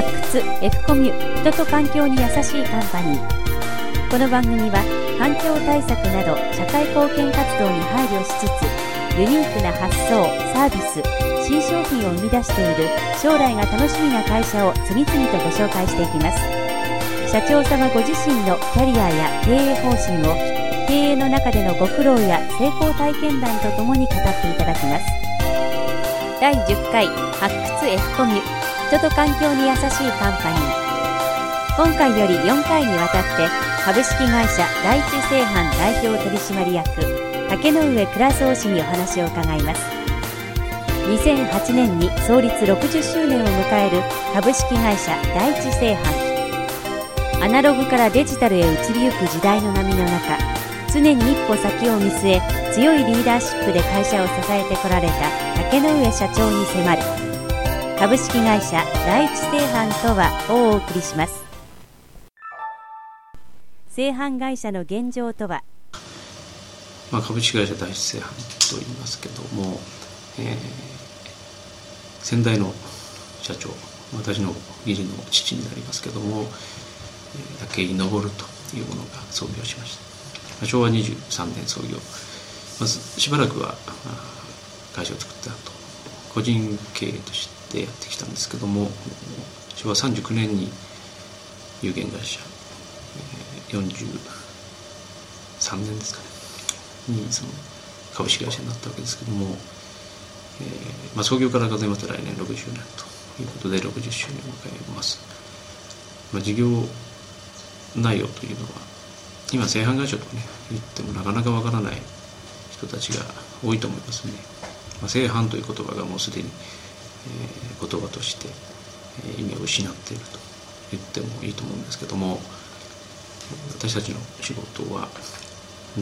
発掘 F コミュ人と環境に優しいカンパニー。この番組は環境対策など社会貢献活動に配慮しつつユニークな発想サービス新商品を生み出している将来が楽しみな会社を次々とご紹介していきます。社長様ご自身のキャリアや経営方針を経営の中でのご苦労や成功体験談とともに語っていただきます。第10回発掘 F コミュ。人と環境に優しいカンパニー。今回より4回にわたって株式会社第一製販代表取締役竹上倉蔵氏にお話を伺います。2008年に創立60周年を迎える株式会社第一製販アナログからデジタルへ移りゆく時代の波の中常に一歩先を見据え強いリーダーシップで会社を支えてこられた竹上社長に迫る。株式会社第一製販とはをお送りします。製販会社の現状とは、まあ、株式会社第一製販と言いますけども、えー、先代の社長私の義理の父になりますけども武井昇というものが創業しました。昭和23年創業。まずしばらくは会社を作った後個人経営としてでやってきたんですけども昭和39年に有限会社43年ですかねにその株式会社になったわけですけども、えーまあ、創業から数えますと来年60年ということで60周年を迎えます、まあ、事業内容というのは今製販会社とね言ってもなかなかわからない人たちが多いと思いますね、まあ、製販という言葉がもうすでに、言葉として、意味を失っていると言ってもいいと思うんですけども私たちの仕事は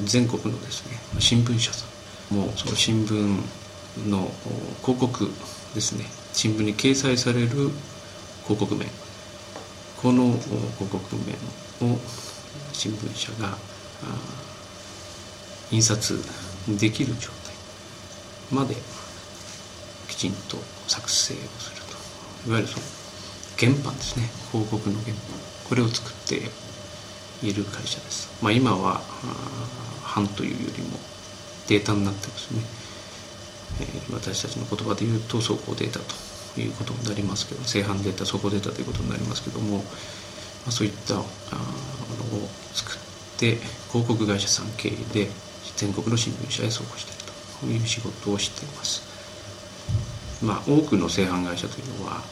全国のですね新聞社さんもその新聞の広告ですね新聞に掲載される広告面この広告面を新聞社が印刷できる状態までちんと作成をすると。いわゆるその原版ですね。広告の原版。これを作っている会社です、まあ、今は版というよりもデータになってますね、えー、私たちの言葉で言うと走行データということになりますけど正版データ走行データということになりますけども、まあ、そういったものを作って広告会社さん経営で全国の新聞社へ送行しているという仕事をしています。まあ多くの製版会社というのは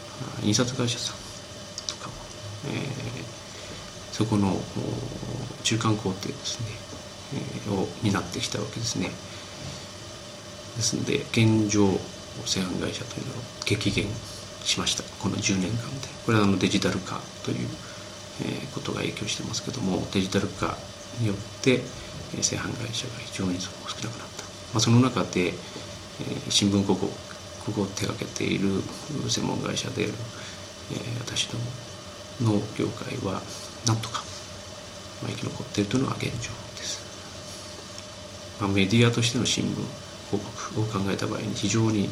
印刷会社さんとかも、えーそこの中間工程ですね、えー、を担ってきたわけですね。ですので現状製販会社というのを激減しました。この10年間で。これはあのデジタル化という、えことが影響してますけどもデジタル化によって製販会社が非常に少なくなった、まあ、その中で、え新聞広告を手掛けている専門会社である、え私どもの業界はなんとか、まあ、生き残っているというのが現状です、まあ、メディアとしての新聞広告を考えた場合に非常に、え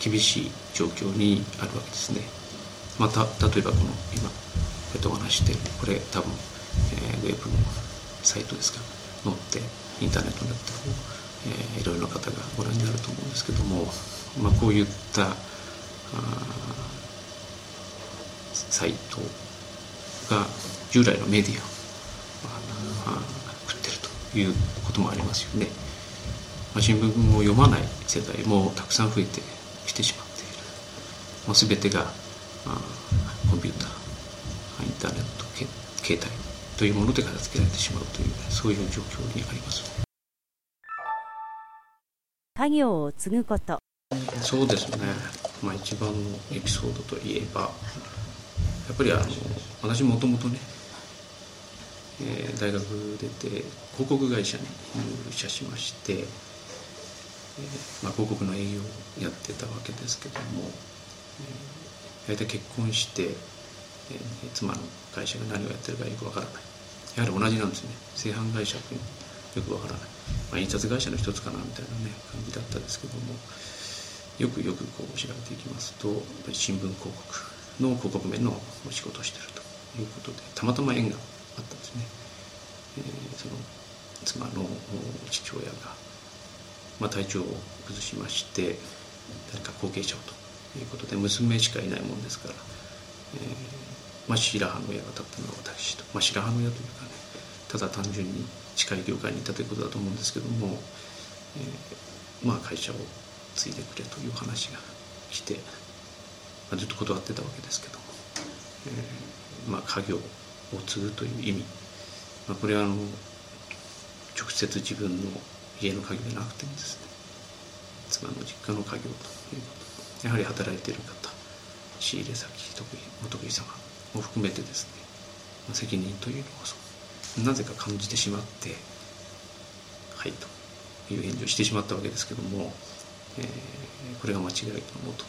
ー、厳しい状況にあるわけですね。また例えばこの今こうやってお話しているこれ多分、えー、ウェブのサイトですか載ってインターネットになって、えー、いろいろな方がご覧になると思うんですけども、まあ、こういったサイトが従来のメディアを食ってるということもありますよね。まあ、新聞を読まない世代もたくさん増えてきてしまっている。まあ、全てがあコンピューターインターネット携帯というもので片付けられてしまうというそういう状況にあります。家業を継ぐこと。そうですね、まあ、一番のエピソードといえばやっぱりあの私もともとね、えー、大学出て広告会社に入社しまして、えーまあ、広告の営業をやってたわけですけども、えー、大体結婚して、えー、妻の会社が何をやってるかよくわからない。やはり同じなんですね。製販会社ってよくわからない、まあ、印刷会社の一つかなみたいなね感じだったんですけどもよくよくこう調べていきますと新聞広告の広告面のお仕事をしてるということでたまたま縁があったんですね、えー、その妻の父親が、まあ、体調を崩しまして誰か後継者をということで娘しかいないもんですから、えーまあ、白羽の矢が立ったのは私と、まあ、白羽の矢というかねただ単純に近い業界にいたということだと思うんですけども、えー、まあ会社を継いでくれという話が来て、まあ、ずっと断ってたわけですけども、えー、まあ家業を継ぐという意味、まあ、これはあの直接自分の家の家業じゃなくてもですね妻の実家の家業ということやはり働いている方仕入れ先得意お得意様も含めてですね、責任というのをなぜか感じてしまってはいという返事をしてしまったわけですけども、えー、これが間違いのもと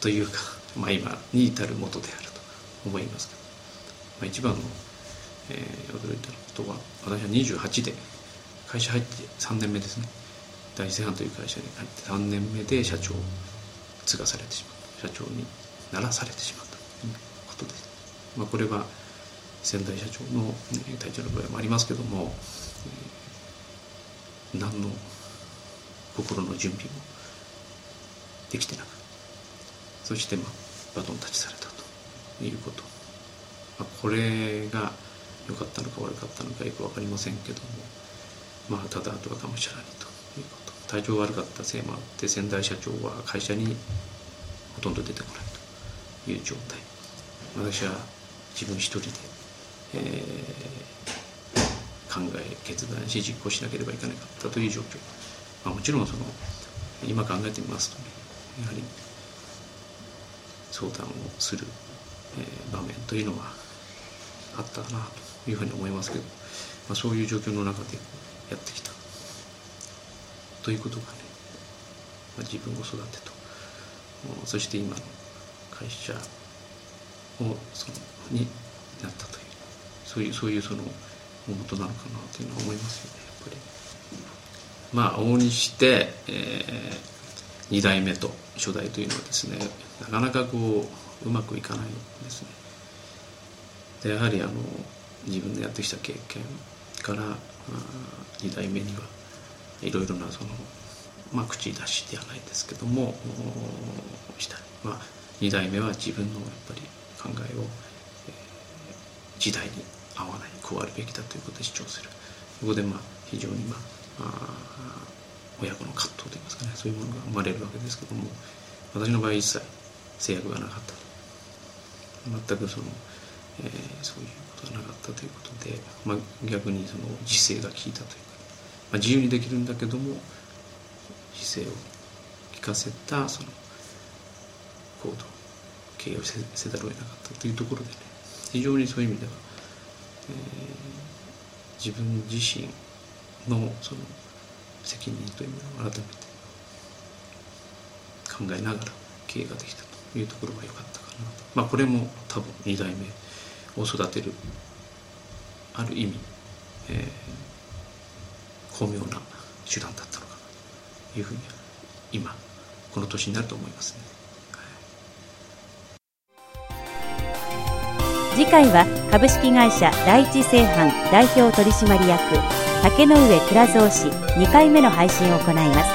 というか、まあ、今に至るもとであると思いますけど、まあ、一番の、えー、驚いたことは私は28で会社入って3年目ですね。大製飯という会社に入って3年目で社長を継がされてしまった。社長にならされてしまったということです、まあ、これは先代社長の体調の場合もありますけども、え、何の心の準備もできてなくそしてまあバトンタッチされたということ、まあ、これが良かったのか悪かったのかよく分かりませんけどもまあただ後はがむしゃらにということ。体調悪かったせいもあって先代社長は会社にほとんど出てこないという状態。私は自分一人で、えー、考え決断し実行しなければいけなかったという状況、まあ、もちろんその今考えてみますとねやはり相談をする、えー、場面というのはあったなというふうに思いますけど、まあ、そういう状況の中でやってきたということがね、まあ、自分を育てとそして今の会社をそのになったという。そういうそういうその大元なのかなというのは思いますよねやっぱり。まあ往々にして、えー、2代目と初代というのはですねなかなかこううまくいかないですね。でやはりあの自分のやってきた経験から2代目にはいろいろなその、まあ、口出しではないですけどもしたり、まあ、2代目は自分のやっぱり考えを、えー、時代に合わないこうあるべきだということで主張する。ここでまあ非常にまあ親子の葛藤といいますかね。そういうものが生まれるわけですけども私の場合一切制約がなかった全くその、えー、そういうことがなかったということで、まあ、逆にその自制が効いたというか、まあ、自由にできるんだけども自制を効かせたその行動経営をせせざるを得なかったというところでね非常にそういう意味では、えー、自分自身のその責任というものを改めて考えながら経営ができたというところが良かったかなとまあこれも多分2代目を育てるある意味、えー、巧妙な手段だったのかなというふうに今この年になると思いますね。次回は株式会社第一製飯代表取締役竹上倉蔵氏2回目の配信を行います。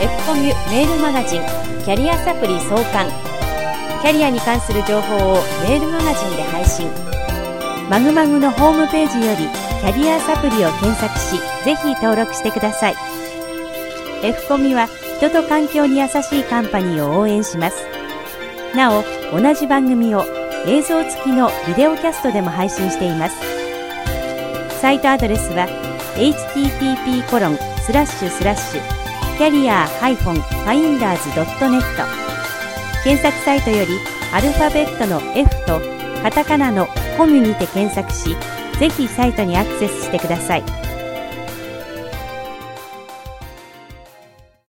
F コミュメールマガジンキャリアサプリ創刊。キャリアに関する情報をメールマガジンで配信。マグマグのホームページよりキャリアサプリを検索しぜひ登録してください。F コミは人と環境に優しいカンパニーを応援します。なお同じ番組を映像付きのビデオキャストでも配信していますサイトアドレスは http コロンスラッシュスラッシュキャリア -finders.net 検索サイトよりアルファベットの F とカタカナのコミュにて検索しぜひサイトにアクセスしてください。